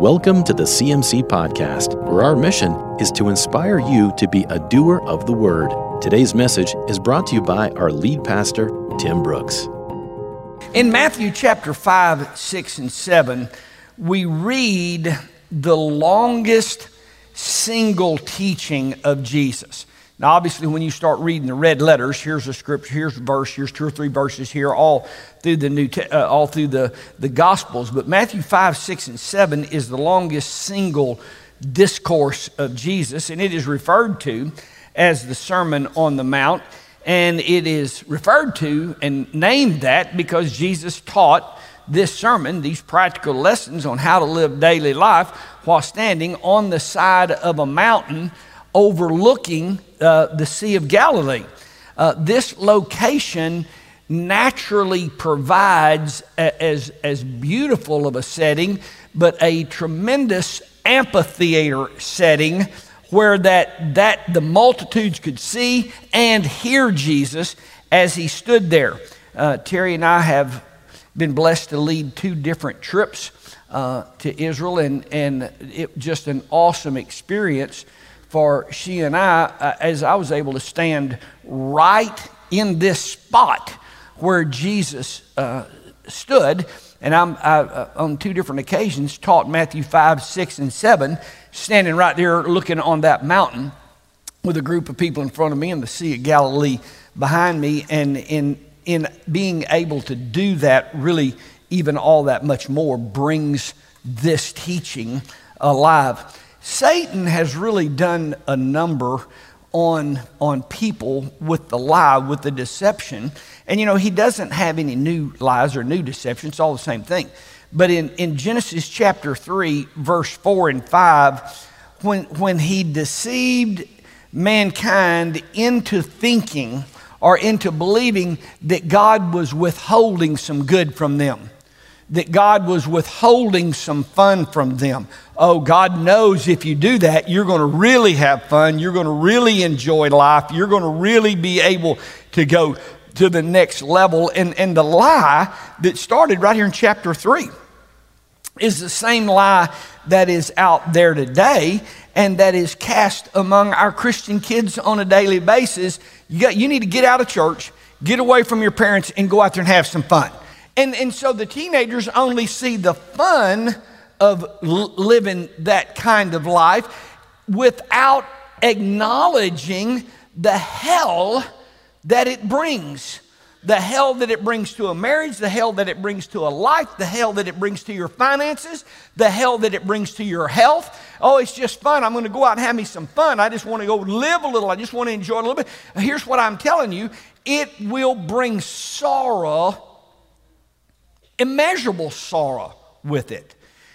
Welcome to the CMC Podcast, where our mission is to inspire you to be a doer of the word. Today's message is brought to you by our lead pastor, Tim Brooks. In Matthew chapter 5, 6, and 7, we read the longest single teaching of Jesus. Now, obviously, when you start reading the red letters, here's a scripture, here's a verse, here's two or three verses here, all through the new, uh, all through the, the Gospels. But Matthew 5, 6, and 7 is the longest single discourse of Jesus, and it is referred to as the Sermon on the Mount. And it is referred to and named that because Jesus taught this sermon, these practical lessons on how to live daily life while standing on the side of a mountain overlooking uh, the Sea of Galilee. Uh, this location naturally provides a, as, as beautiful of a setting, but a tremendous amphitheater setting where that, that the multitudes could see and hear Jesus as he stood there. Uh, Terry and I have been blessed to lead two different trips uh, to Israel, and, and it just an awesome experience for she and I, uh, as I was able to stand right in this spot where Jesus uh, stood. And I'm I, uh, on two different occasions taught Matthew 5, 6, and 7, standing right there looking on that mountain with a group of people in front of me and the Sea of Galilee behind me. And in, in being able to do that, really, even all that much more, brings this teaching alive. Satan has really done a number on, on people with the lie, with the deception. And you know, he doesn't have any new lies or new deception, it's all the same thing. But in, in Genesis chapter 3, verse 4 and 5, when, when he deceived mankind into thinking or into believing that God was withholding some good from them that God was withholding some fun from them. Oh, God knows if you do that, you're going to really have fun. You're going to really enjoy life. You're going to really be able to go to the next level. And, and the lie that started right here in chapter 3 is the same lie that is out there today and that is cast among our Christian kids on a daily basis. You, got, you need to get out of church, get away from your parents, and go out there and have some fun. And, and so the teenagers only see the fun of l- living that kind of life without acknowledging the hell that it brings. The hell that it brings to a marriage, the hell that it brings to a life, the hell that it brings to your finances, the hell that it brings to your health. Oh, it's just fun. I'm going to go out and have me some fun. I just want to go live a little. I just want to enjoy a little bit. Here's what I'm telling you it will bring sorrow immeasurable sorrow with it.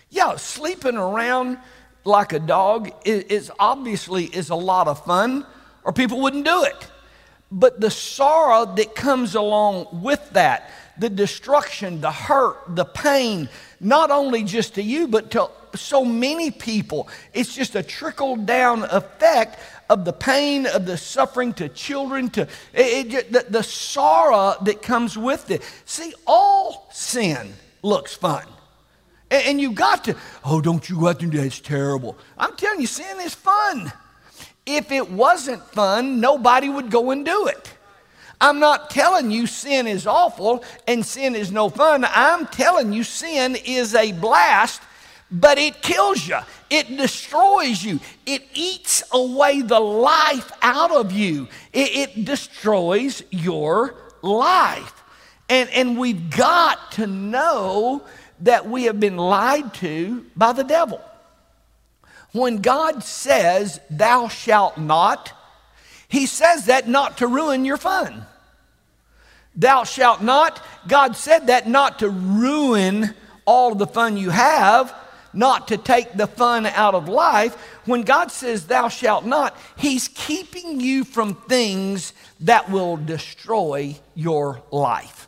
Yeah, sleeping around like a dog is, is, obviously is a lot of fun, or people wouldn't do it. But the sorrow that comes along with that, the destruction, the hurt, the pain, not only just to you, but to so many people, it's just a trickle down effect of the pain, of the suffering to children, to it, it, the, the sorrow that comes with it. See, all sin looks fun. And, and you got to, oh, don't you go out there and do that. It's terrible. I'm telling you, sin is fun. If it wasn't fun, nobody would go and do it. I'm not telling you sin is awful and sin is no fun. I'm telling you sin is a blast but it kills you, it destroys you, it eats away the life out of you, it, it destroys your life. And, and we've got to know that we have been lied to by the devil. When God says, Thou shalt not, He says that not to ruin your fun. Thou shalt not, God said that not to ruin all the fun you have, not to take the fun out of life. When God says, Thou shalt not, He's keeping you from things that will destroy your life.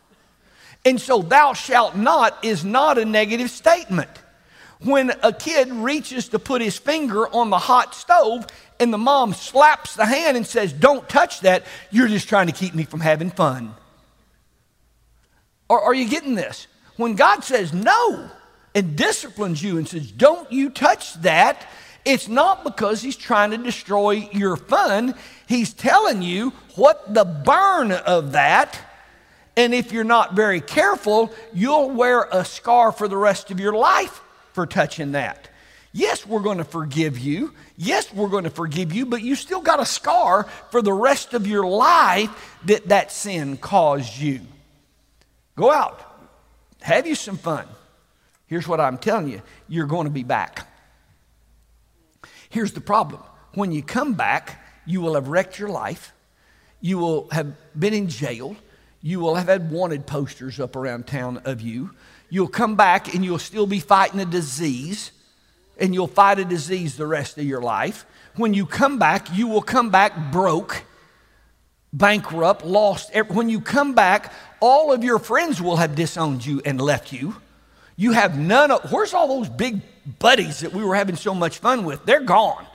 And so, Thou shalt not is not a negative statement. When a kid reaches to put his finger on the hot stove and the mom slaps the hand and says, Don't touch that, you're just trying to keep me from having fun. Or are you getting this? When God says no, and disciplines you and says, Don't you touch that, it's not because he's trying to destroy your fun. He's telling you what the burn of that. And if you're not very careful, you'll wear a scar for the rest of your life for touching that. Yes, we're going to forgive you. Yes, we're going to forgive you, but you still got a scar for the rest of your life that that sin caused you. Go out, have you some fun. Here's what I'm telling you you're going to be back. Here's the problem when you come back, you will have wrecked your life, you will have been in jail, you will have had wanted posters up around town of you. You'll come back and you'll still be fighting a disease, and you'll fight a disease the rest of your life. When you come back, you will come back broke, bankrupt, lost. When you come back, all of your friends will have disowned you and left you. You have none of, where's all those big buddies that we were having so much fun with? They're gone.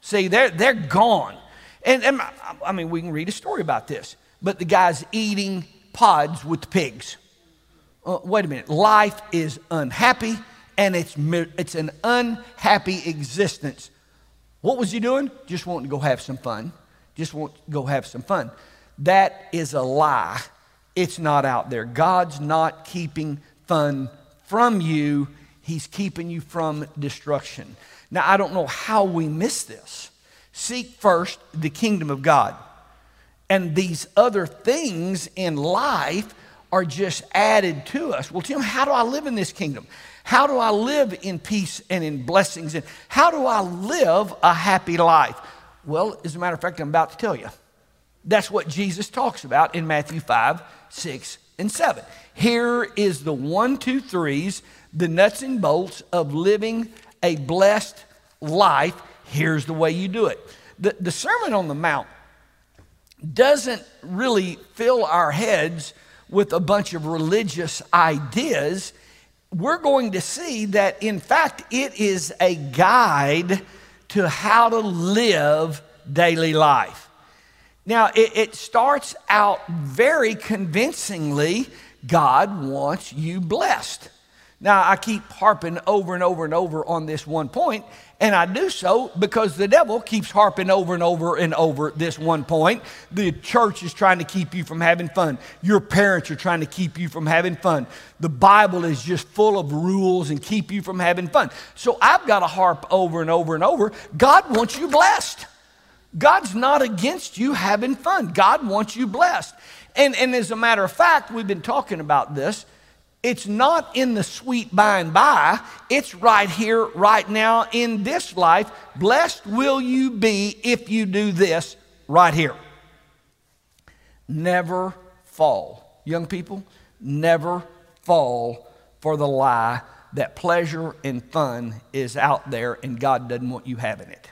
See, they're, they're gone. And, and I mean, we can read a story about this, but the guy's eating pods with the pigs. Uh, wait a minute. Life is unhappy and it's, it's an unhappy existence. What was he doing? Just wanting to go have some fun. Just want to go have some fun. That is a lie. It's not out there. God's not keeping fun from you, He's keeping you from destruction. Now, I don't know how we miss this. Seek first the kingdom of God. And these other things in life are just added to us. Well, Tim, how do I live in this kingdom? How do I live in peace and in blessings? And how do I live a happy life? Well, as a matter of fact, I'm about to tell you. That's what Jesus talks about in Matthew 5, 6, and 7. Here is the one, two, threes, the nuts and bolts of living a blessed life. Here's the way you do it. The, the Sermon on the Mount doesn't really fill our heads with a bunch of religious ideas. We're going to see that, in fact, it is a guide to how to live daily life. Now, it, it starts out very convincingly God wants you blessed. Now, I keep harping over and over and over on this one point, and I do so because the devil keeps harping over and over and over this one point. The church is trying to keep you from having fun. Your parents are trying to keep you from having fun. The Bible is just full of rules and keep you from having fun. So I've got to harp over and over and over. God wants you blessed. God's not against you having fun. God wants you blessed. And, and as a matter of fact, we've been talking about this. It's not in the sweet by and by, it's right here, right now, in this life. Blessed will you be if you do this right here. Never fall. Young people, never fall for the lie that pleasure and fun is out there and God doesn't want you having it.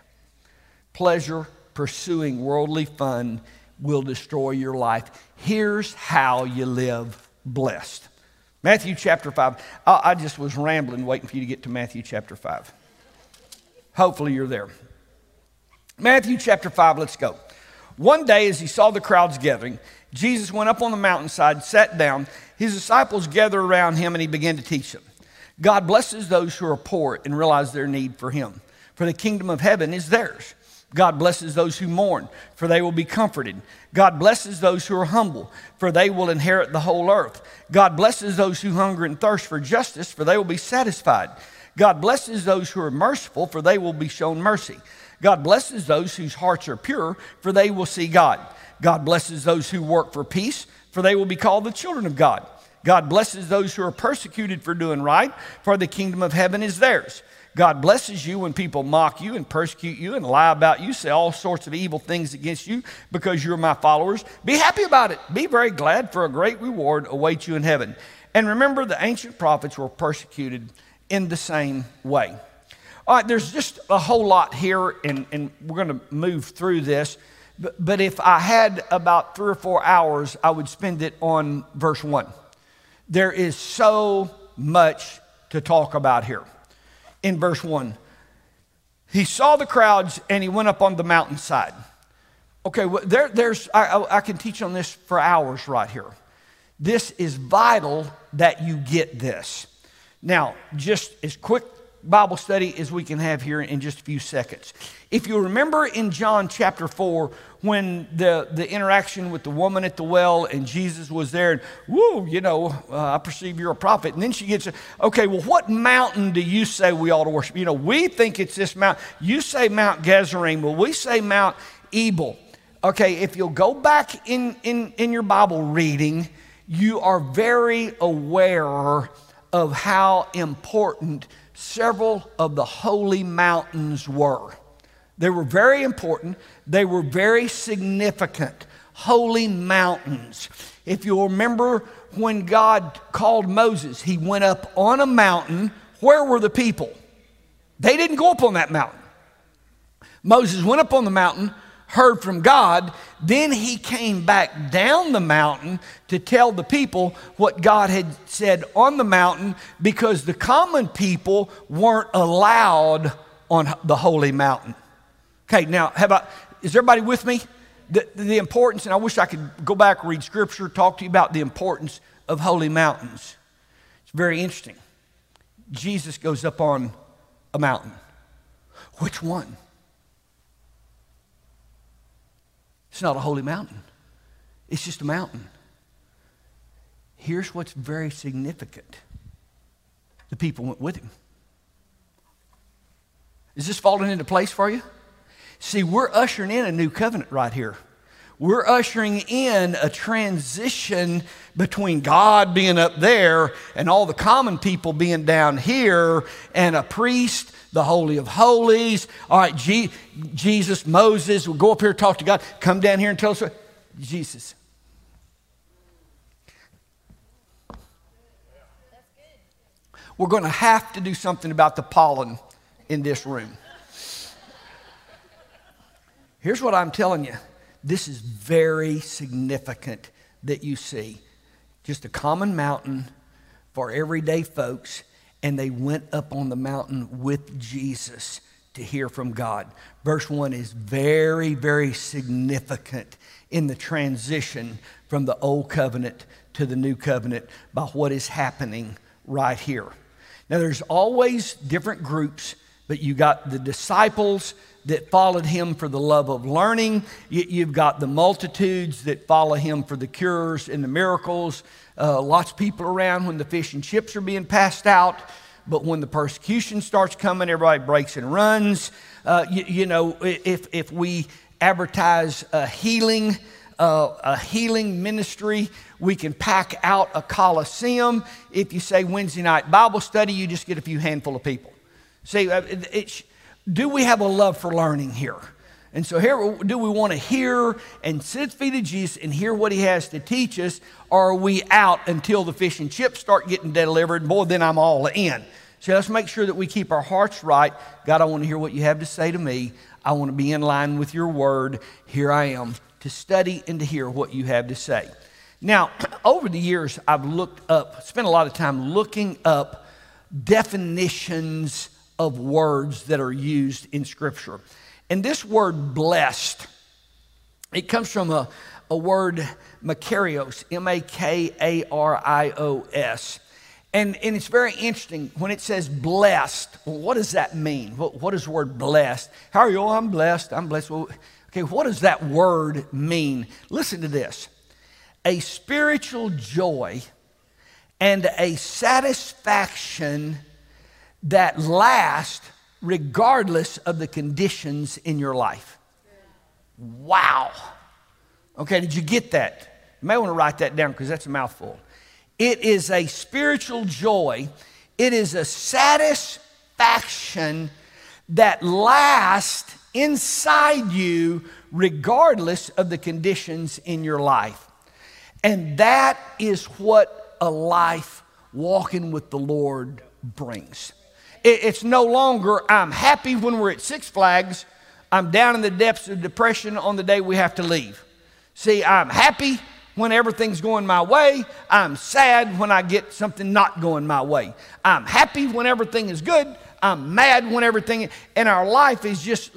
Pleasure, pursuing worldly fun will destroy your life. Here's how you live blessed. Matthew chapter 5. I just was rambling waiting for you to get to Matthew chapter 5. Hopefully you're there. Matthew chapter 5, let's go. One day, as he saw the crowds gathering, Jesus went up on the mountainside, sat down. His disciples gathered around him, and he began to teach them. God blesses those who are poor and realize their need for him, for the kingdom of heaven is theirs. God blesses those who mourn, for they will be comforted. God blesses those who are humble, for they will inherit the whole earth. God blesses those who hunger and thirst for justice, for they will be satisfied. God blesses those who are merciful, for they will be shown mercy. God blesses those whose hearts are pure, for they will see God. God blesses those who work for peace, for they will be called the children of God. God blesses those who are persecuted for doing right, for the kingdom of heaven is theirs. God blesses you when people mock you and persecute you and lie about you, say all sorts of evil things against you because you're my followers. Be happy about it. Be very glad, for a great reward awaits you in heaven. And remember, the ancient prophets were persecuted in the same way. All right, there's just a whole lot here, and, and we're going to move through this. But, but if I had about three or four hours, I would spend it on verse one. There is so much to talk about here in verse 1. He saw the crowds and he went up on the mountainside. Okay, well, there, there's, I, I can teach on this for hours right here. This is vital that you get this. Now, just as quick Bible study as we can have here in just a few seconds. If you remember in John chapter 4, when the, the interaction with the woman at the well and Jesus was there, and whoo, you know, uh, I perceive you're a prophet. And then she gets, okay, well, what mountain do you say we ought to worship? You know, we think it's this mountain. You say Mount Gerizim, well, we say Mount Ebal. Okay, if you'll go back in, in, in your Bible reading, you are very aware of how important several of the holy mountains were. They were very important, they were very significant. Holy mountains. If you'll remember when God called Moses, he went up on a mountain. Where were the people? They didn't go up on that mountain. Moses went up on the mountain heard from God. Then he came back down the mountain to tell the people what God had said on the mountain because the common people weren't allowed on the holy mountain. Okay, now, how about, is everybody with me? The, the importance, and I wish I could go back, read scripture, talk to you about the importance of holy mountains. It's very interesting. Jesus goes up on a mountain. Which one? It's not a holy mountain, it's just a mountain. Here's what's very significant the people went with him. Is this falling into place for you? See, we're ushering in a new covenant right here. We're ushering in a transition between God being up there and all the common people being down here, and a priest the Holy of Holies. All right, G- Jesus, Moses, we'll go up here talk to God. Come down here and tell us what. Jesus. We're going to have to do something about the pollen in this room. Here's what I'm telling you this is very significant that you see. Just a common mountain for everyday folks and they went up on the mountain with Jesus to hear from God. Verse 1 is very, very significant in the transition from the old covenant to the new covenant by what is happening right here. Now, there's always different groups, but you got the disciples that followed him for the love of learning. You've got the multitudes that follow him for the cures and the miracles. Uh, lots of people around when the fish and chips are being passed out. But when the persecution starts coming, everybody breaks and runs. Uh, you, you, know, if, if we advertise a healing, uh, a healing ministry, we can pack out a coliseum. If you say Wednesday night Bible study, you just get a few handful of people. See, uh, do we have a love for learning here? And so here, do we want to hear and sit feet of Jesus and hear what he has to teach us, or are we out until the fish and chips start getting delivered? Boy, then I'm all in. So let's make sure that we keep our hearts right. God, I want to hear what you have to say to me. I want to be in line with your word. Here I am to study and to hear what you have to say. Now, over the years, I've looked up, spent a lot of time looking up definitions of words that are used in Scripture. And this word blessed, it comes from a, a word makarios, M A K A R I O S. And, and it's very interesting when it says blessed. Well, what does that mean? What, what does the word blessed? How are you? Oh, I'm blessed. I'm blessed. Well, okay, what does that word mean? Listen to this a spiritual joy and a satisfaction that lasts regardless of the conditions in your life. Wow. Okay, did you get that? You may want to write that down because that's a mouthful. It is a spiritual joy, it is a satisfaction that lasts inside you regardless of the conditions in your life. And that is what a life walking with the Lord brings. It's no longer, I'm happy when we're at Six Flags. I'm down in the depths of depression on the day we have to leave. See, I'm happy when everything's going my way. I'm sad when I get something not going my way. I'm happy when everything is good. I'm mad when everything, and our life is just,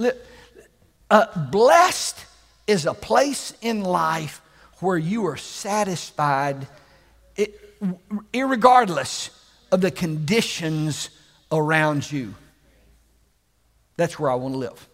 uh, blessed is a place in life where you are satisfied, it, irregardless of the conditions around you. That's where I want to live.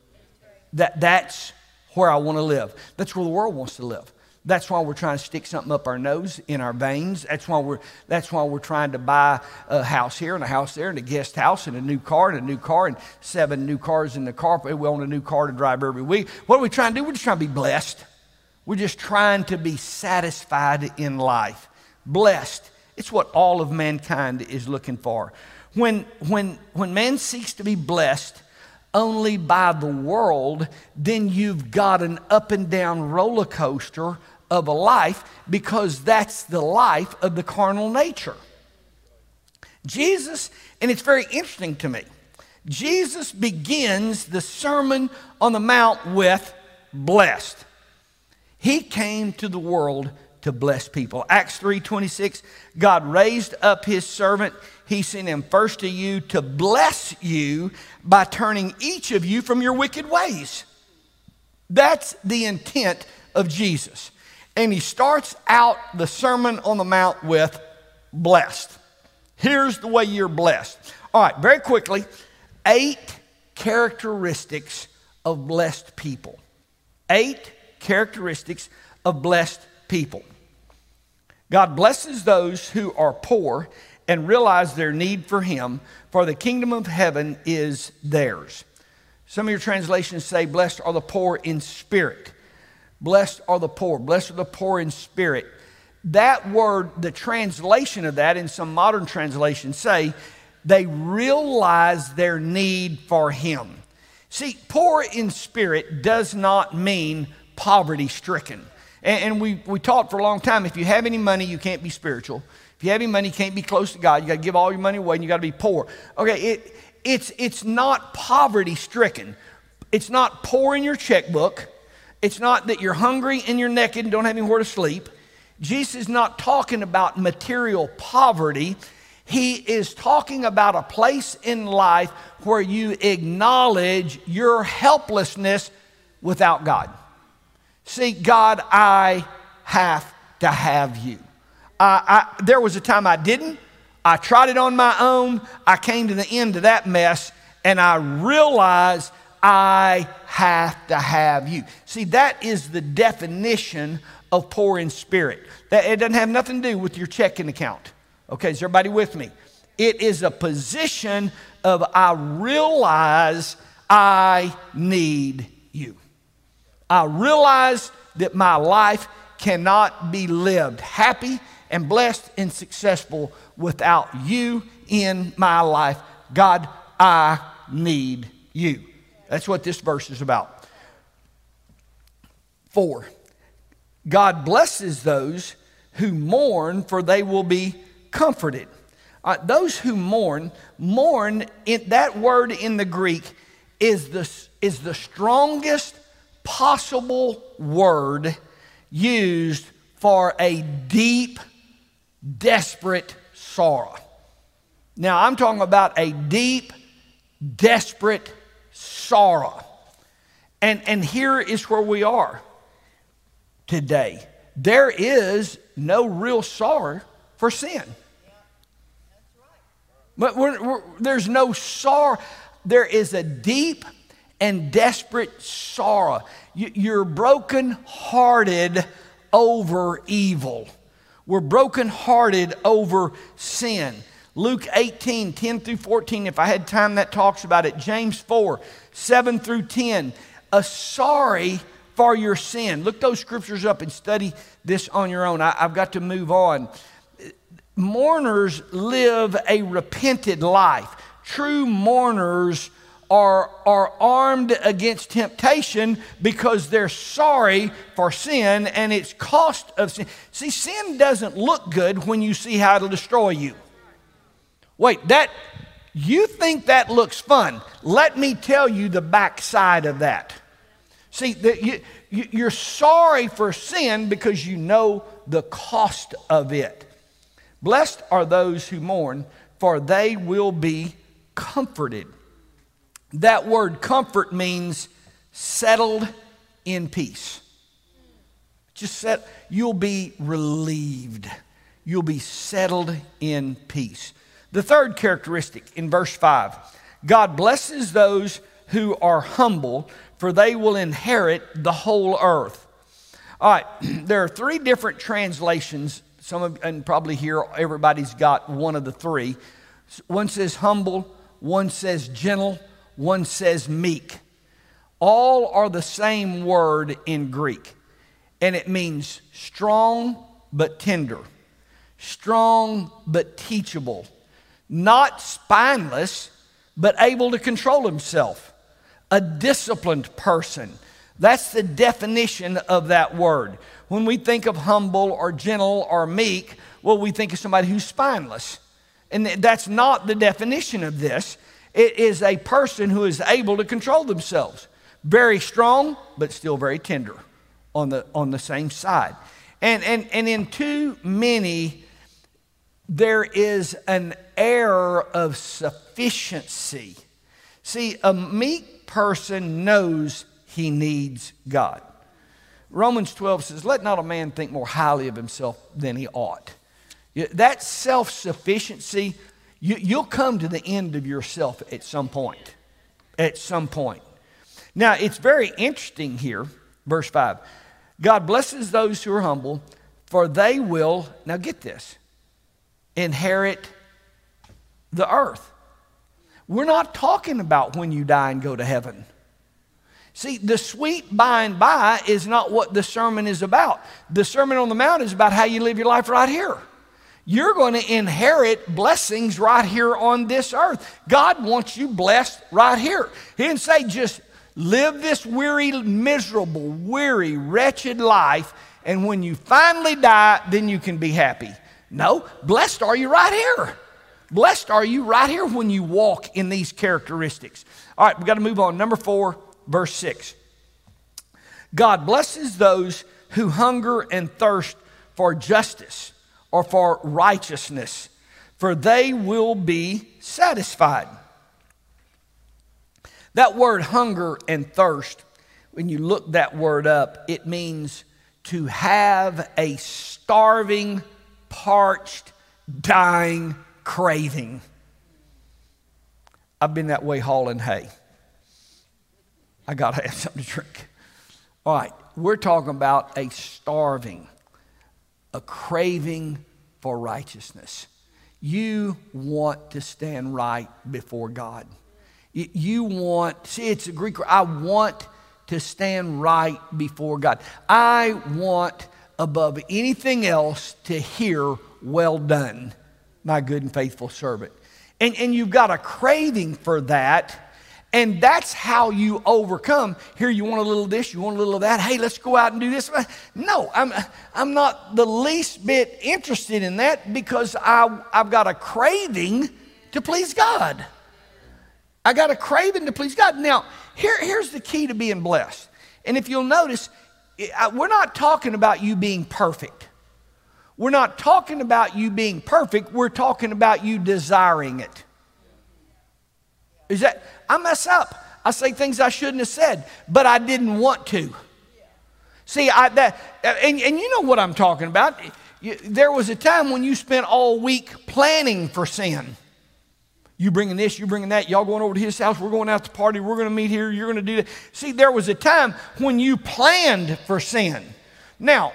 That, that's where I want to live. That's where the world wants to live. That's why we're trying to stick something up our nose, in our veins. That's why we're, that's why we're trying to buy a house here and a house there and a guest house and a new car and a new car and seven new cars in the car. We want a new car to drive every week. What are we trying to do? We're just trying to be blessed. We're just trying to be satisfied in life. Blessed. It's what all of mankind is looking for. When, when, when man seeks to be blessed, only by the world, then you've got an up and down roller coaster of a life because that's the life of the carnal nature. Jesus, and it's very interesting to me, Jesus begins the Sermon on the Mount with blessed. He came to the world to bless people. Acts 3:26, God raised up his servant. He sent him first to you to bless you by turning each of you from your wicked ways. That's the intent of Jesus. And he starts out the Sermon on the Mount with blessed. Here's the way you're blessed. All right, very quickly eight characteristics of blessed people. Eight characteristics of blessed people. God blesses those who are poor and realize their need for Him, for the kingdom of heaven is theirs. Some of your translations say, Blessed are the poor in spirit. Blessed are the poor. Blessed are the poor in spirit. That word, the translation of that in some modern translations say, they realize their need for Him. See, poor in spirit does not mean poverty stricken. And, we, we taught for a long time if you have any money, you can't be spiritual. If you have any money, you can't be close to God. You got to give all your money away and you got to be poor. Okay, it, it's, it's not poverty stricken. It's not poor in your checkbook. It's not that you're hungry and you're naked and don't have anywhere to sleep. Jesus is not talking about material poverty. He is talking about a place in life where you acknowledge your helplessness without God. See, God, I have to have you. I, there was a time I didn't. I tried it on my own. I came to the end of that mess and I realized I have to have you. See, that is the definition of poor in spirit. That it doesn't have nothing to do with your checking account. Okay, is everybody with me? It is a position of I realize I need you. I realize that my life cannot be lived happy and blessed and successful without you in my life. God, I need you. That's what this verse is about. Four, God blesses those who mourn, for they will be comforted. Uh, those who mourn, mourn, in, that word in the Greek is the, is the strongest possible word used for a deep desperate sorrow. Now, I'm talking about a deep, desperate sorrow. And, and here is where we are today. There is no real sorrow for sin. But we're, we're, there's no sorrow. There is a deep and desperate sorrow. You, you're broken-hearted over evil. We're brokenhearted over sin. Luke 18, 10 through 14, if I had time, that talks about it. James 4, 7 through 10. A sorry for your sin. Look those scriptures up and study this on your own. I, I've got to move on. Mourners live a repented life. True mourners are, are armed against temptation because they're sorry for sin and its cost of sin. See, sin doesn't look good when you see how it'll destroy you. Wait, that you think that looks fun. Let me tell you the backside of that. See, the, you, you, you're sorry for sin because you know the cost of it. Blessed are those who mourn, for they will be comforted. That word comfort means settled in peace. Just set, you'll be relieved. You'll be settled in peace. The third characteristic in verse 5 God blesses those who are humble, for they will inherit the whole earth. All right, there are three different translations. Some of, and probably here everybody's got one of the three. One says humble, one says gentle, one says meek. All are the same word in Greek, and it means strong but tender, strong but teachable, not spineless but able to control himself, a disciplined person. That's the definition of that word. When we think of humble or gentle or meek, well, we think of somebody who's spineless. And that's not the definition of this. It is a person who is able to control themselves. Very strong, but still very tender on the, on the same side. And, and, and in too many, there is an air of sufficiency. See, a meek person knows he needs God. Romans 12 says, Let not a man think more highly of himself than he ought. That self sufficiency, you, will come to the end of yourself at some point. At some point. Now, it's very interesting here, verse 5. God blesses those who are humble, for they will, now get this, inherit the earth. We're not talking about when you die and go to heaven. See, the sweet by and by is not what the sermon is about. The Sermon on the Mount is about how you live your life right here. You're going to inherit blessings right here on this earth. God wants you blessed right here. He didn't say just live this weary, miserable, weary, wretched life, and when you finally die, then you can be happy. No, blessed are you right here. Blessed are you right here when you walk in these characteristics. All right, we've got to move on. Number four, verse six. God blesses those who hunger and thirst for justice or for righteousness, for they will be satisfied. That word hunger and thirst, when you look that word up, it means to have a starving, parched, dying craving. I've been that way hauling hay. I got to have something to drink. All right, we're talking about a starving, a craving for righteousness. You want to stand right before God. You want, see, it's a Greek word. I want to stand right before God. I want, above anything else, to hear, well done, my good and faithful servant. And, and you've got a craving for that. And that's how you overcome. Here, you want a little of this, you want a little of that. Hey, let's go out and do this. No, I'm, I'm not the least bit interested in that because I, I've got a craving to please God. I got a craving to please God. Now, here, here's the key to being blessed. And if you'll notice, we're not talking about you being perfect. We're not talking about you being perfect. We're talking about you desiring it. Is that, I mess up. I say things I shouldn't have said, but I didn't want to. See, I, that, uh, and, and you know what I'm talking about. There was a time when you spent all week planning for sin. You bringing this, you bringing that, y'all going over to his house, we're going out to party, we're going to meet here, you're going to do that. See, there was a time when you planned for sin. Now,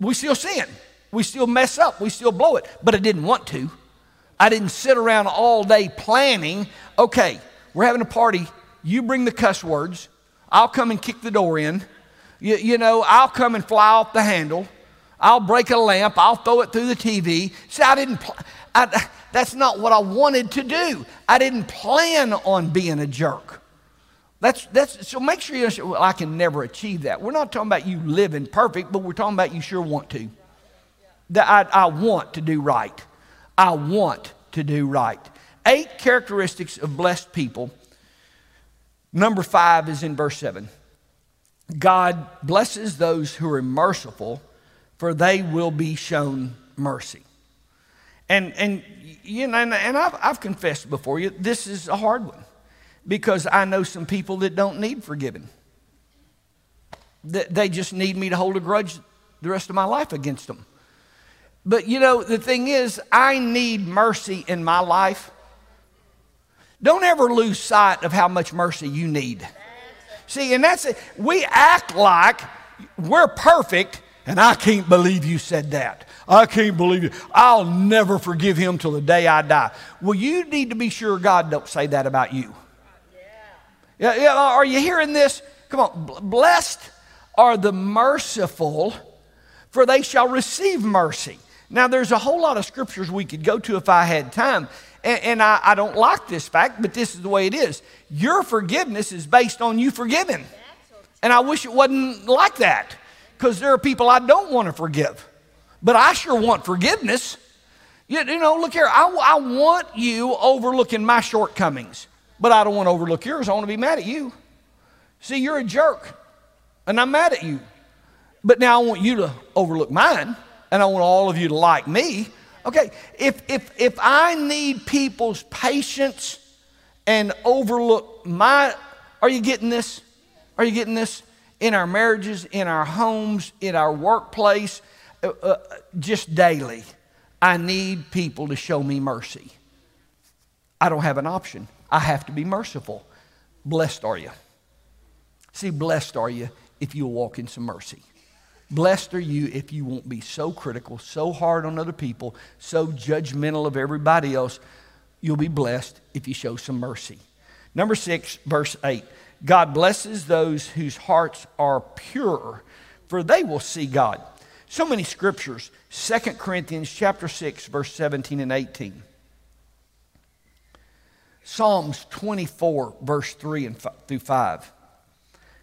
we still sin. We still mess up. We still blow it. But I didn't want to. I didn't sit around all day planning. Okay, we're having a party. You bring the cuss words. I'll come and kick the door in. You, you know, I'll come and fly off the handle. I'll break a lamp. I'll throw it through the TV. See, I didn't. Pl- I, that's not what I wanted to do. I didn't plan on being a jerk. That's, that's, so make sure you understand, well, I can never achieve that. We're not talking about you living perfect, but we're talking about you sure want to. That I, I want to do right. I want to do right. Eight characteristics of blessed people. Number five is in verse seven. God blesses those who are merciful, for they will be shown mercy. And, and you know, and, and I've, I've confessed before you, this is a hard one because I know some people that don't need forgiving. They just need me to hold a grudge the rest of my life against them. But you know, the thing is, I need mercy in my life. Don't ever lose sight of how much mercy you need. See, and that's it. We act like we're perfect, and I can't believe you said that. I can't believe it. I'll never forgive him till the day I die. Well, you need to be sure God don't say that about you. Yeah. Yeah, are you hearing this? Come on. Blessed are the merciful, for they shall receive mercy. Now, there's a whole lot of scriptures we could go to if I had time. And, and I, I, don't like this fact, but this is the way it is. Your forgiveness is based on you forgiving. And I wish it wasn't like that because there are people I don't want to forgive. But I sure want forgiveness. You, you know, look here, I, I want you overlooking my shortcomings, but I don't want to overlook yours. I want to be mad at you. See, you're a jerk, and I'm mad at you. But now I want you to overlook mine, and I want all of you to like me. Okay, if, if, if I need people's patience and overlook my, are you getting this? Are you getting this? In our marriages, in our homes, in our workplace, uh, uh, just daily, I need people to show me mercy. I don't have an option. I have to be merciful. Blessed are you. See, blessed are you if you'll walk in some mercy. Blessed are you if you won't be so critical, so hard on other people, so judgmental of everybody else. You'll be blessed if you show some mercy. Number six, verse 8 God blesses those whose hearts are pure, for they will see God. So many scriptures. 2 Corinthians chapter 6, verse 17 and 18. Psalms 24, verse 3 and through 5.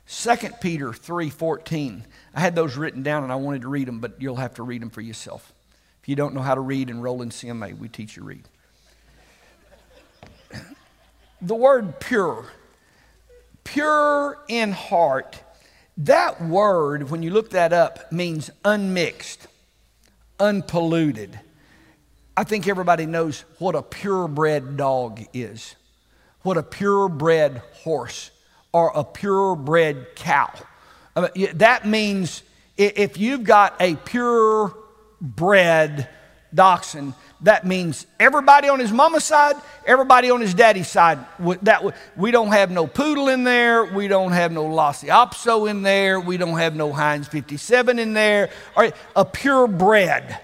2 Peter 3:14. I had those written down and I wanted to read them, but you'll have to read them for yourself. If you don't know how to read, enroll in CMA. We teach you read. The word pure, pure in heart that word, when you look that up, means unmixed, unpolluted. I think everybody knows what a purebred dog is, what a purebred horse or a purebred cow. I mean, that means if you've got a purebred dachshund, that means everybody on his mama's side, everybody on his daddy's side. That we don't have no poodle in there, we don't have no Lhasa Apso in there, we don't have no Heinz 57 in there. A purebred.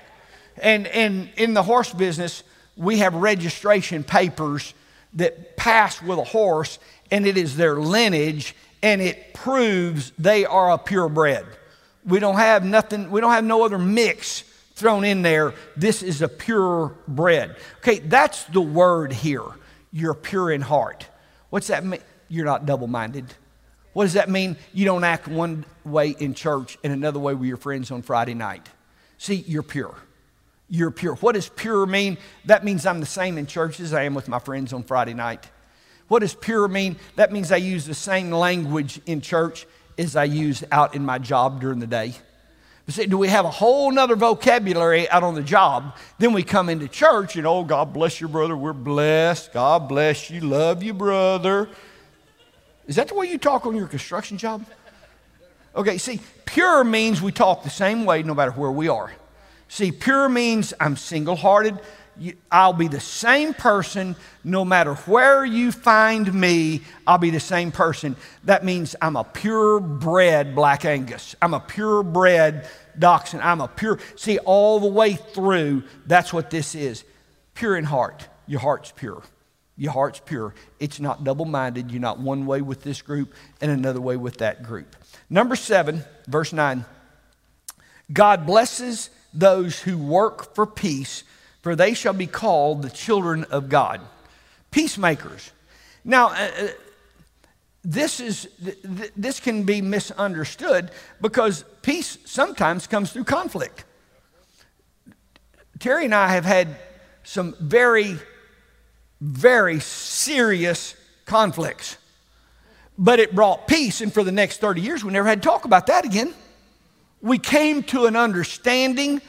And and in the horse business, we have registration papers that pass with a horse, and it is their lineage, and it proves they are a purebred. We don't have nothing. We don't have no other mix thrown in there. This is a pure bread. Okay, that's the word here. You're pure in heart. What's that mean? You're not double minded. What does that mean? You don't act one way in church and another way with your friends on Friday night. See, you're pure. You're pure. What does pure mean? That means I'm the same in church as I am with my friends on Friday night. What does pure mean? That means I use the same language in church as I use out in my job during the day. But See, do we have a whole nother vocabulary out on the job? Then we come into church and, oh, God bless your brother. We're blessed. God bless you. Love you, brother. Is that the way you talk on your construction job? Okay, see, pure means we talk the same way no matter where we are. See, pure means I'm single hearted. I'll be the same person no matter where you find me. I'll be the same person. That means I'm a purebred Black Angus. I'm a purebred dachshund. I'm a pure, see, all the way through, that's what this is. Pure in heart. Your heart's pure. Your heart's pure. It's not double minded. You're not one way with this group and another way with that group. Number seven, verse nine God blesses those who work for peace, for they shall be called the children of God. Peacemakers. Now, uh, uh this, is, this can be misunderstood because peace sometimes comes through conflict. Terry and I have had some very, very serious conflicts, but it brought peace, and for the next 30 years, we never had to talk about that again. We came to an understanding.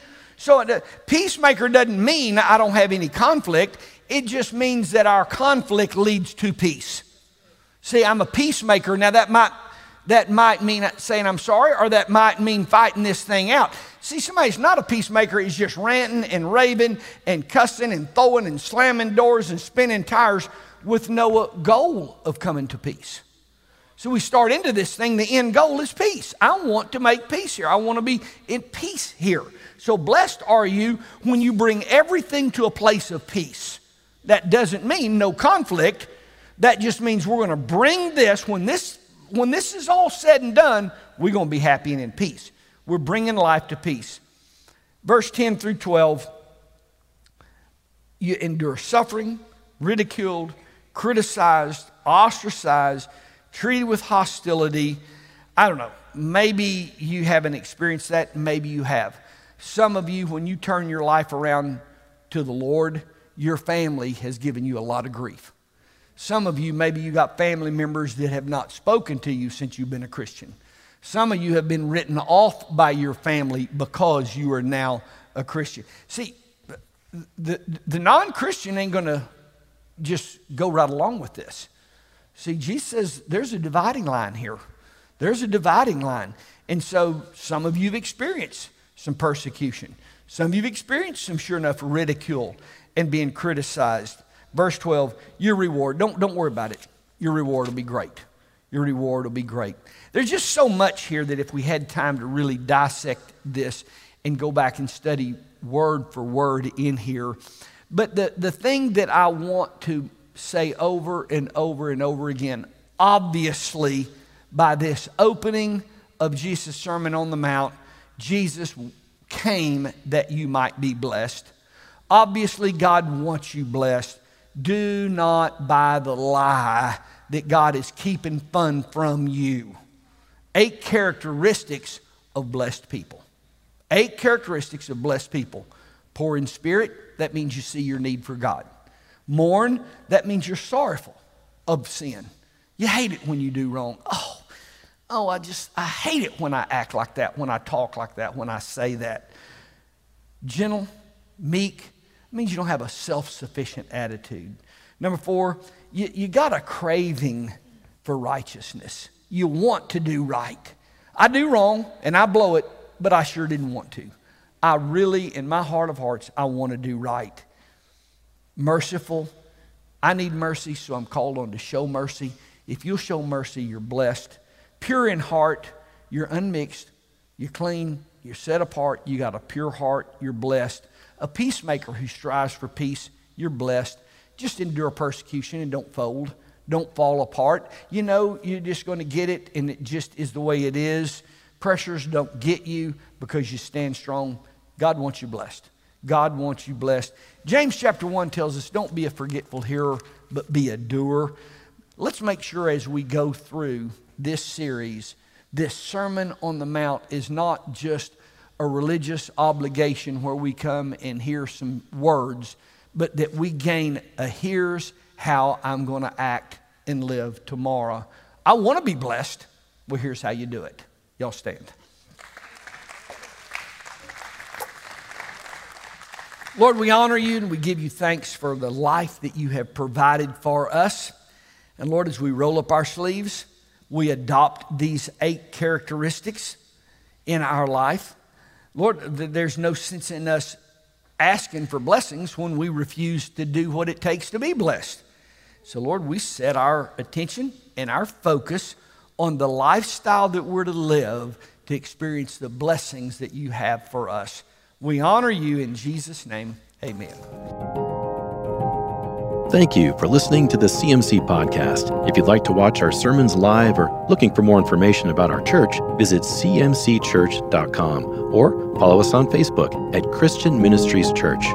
So, a peacemaker doesn't mean I don't have any conflict, it just means that our conflict leads to peace. See, I'm a peacemaker. Now, that might, that might mean saying I'm sorry, or that might mean fighting this thing out. See, somebody's not a peacemaker is just ranting and raving and cussing and throwing and slamming doors and spinning tires with no goal of coming to peace. So we start into this thing, the end goal is peace. I want to make peace here. I want to be in peace here. So blessed are you when you bring everything to a place of peace. That doesn't mean no conflict. That just means we're going to bring this when this when this is all said and done, we're going to be happy and in peace. We're bringing life to peace. Verse 10 through 12 you endure suffering, ridiculed, criticized, ostracized, treated with hostility. I don't know. Maybe you haven't experienced that. Maybe you have. Some of you, when you turn your life around to the Lord, your family has given you a lot of grief. Some of you, maybe you got family members that have not spoken to you since you've been a Christian. Some of you have been written off by your family because you are now a Christian. See, the, the non Christian ain't going to just go right along with this. See, Jesus says there's a dividing line here. There's a dividing line. And so some of you have experienced some persecution. Some of you have experienced some, sure enough, ridicule and being criticized. Verse 12, your reward, don't, don't worry about it. Your reward will be great. Your reward will be great. There's just so much here that if we had time to really dissect this and go back and study word for word in here. But the, the thing that I want to say over and over and over again, obviously, by this opening of Jesus' Sermon on the Mount, Jesus came that you might be blessed. Obviously, God wants you blessed. Do not buy the lie that God is keeping fun from you. Eight characteristics of blessed people. Eight characteristics of blessed people. Poor in spirit, that means you see your need for God. Mourn, that means you're sorrowful of sin. You hate it when you do wrong. Oh, oh, I just, I hate it when I act like that, when I talk like that, when I say that. Gentle, meek, means you don't have a self sufficient attitude. Number four, you, you got a craving for righteousness. You want to do right. I do wrong and I blow it, but I sure didn't want to. I really, in my heart of hearts, I want to do right. Merciful. I need mercy, so I'm called on to show mercy. If you'll show mercy, you're blessed. Pure in heart, you're unmixed, you're clean, you're set apart, you got a pure heart, you're blessed. A peacemaker who strives for peace, you're blessed. Just endure persecution and don't fold. Don't fall apart. You know, you're just going to get it, and it just is the way it is. Pressures don't get you because you stand strong. God wants you blessed. God wants you blessed. James chapter 1 tells us don't be a forgetful hearer, but be a doer. Let's make sure as we go through this series, this Sermon on the Mount is not just a religious obligation where we come and hear some words, but that we gain a here's how I'm going to act and live tomorrow. I want to be blessed. Well, here's how you do it. Y'all stand. Lord, we honor you and we give you thanks for the life that you have provided for us. And Lord, as we roll up our sleeves, we adopt these eight characteristics in our life. Lord, there's no sense in us asking for blessings when we refuse to do what it takes to be blessed. So, Lord, we set our attention and our focus on the lifestyle that we're to live to experience the blessings that you have for us. We honor you in Jesus' name. Amen. Thank you for listening to the CMC podcast. If you'd like to watch our sermons live or looking for more information about our church, visit cmcchurch.com or follow us on Facebook at Christian Ministries Church.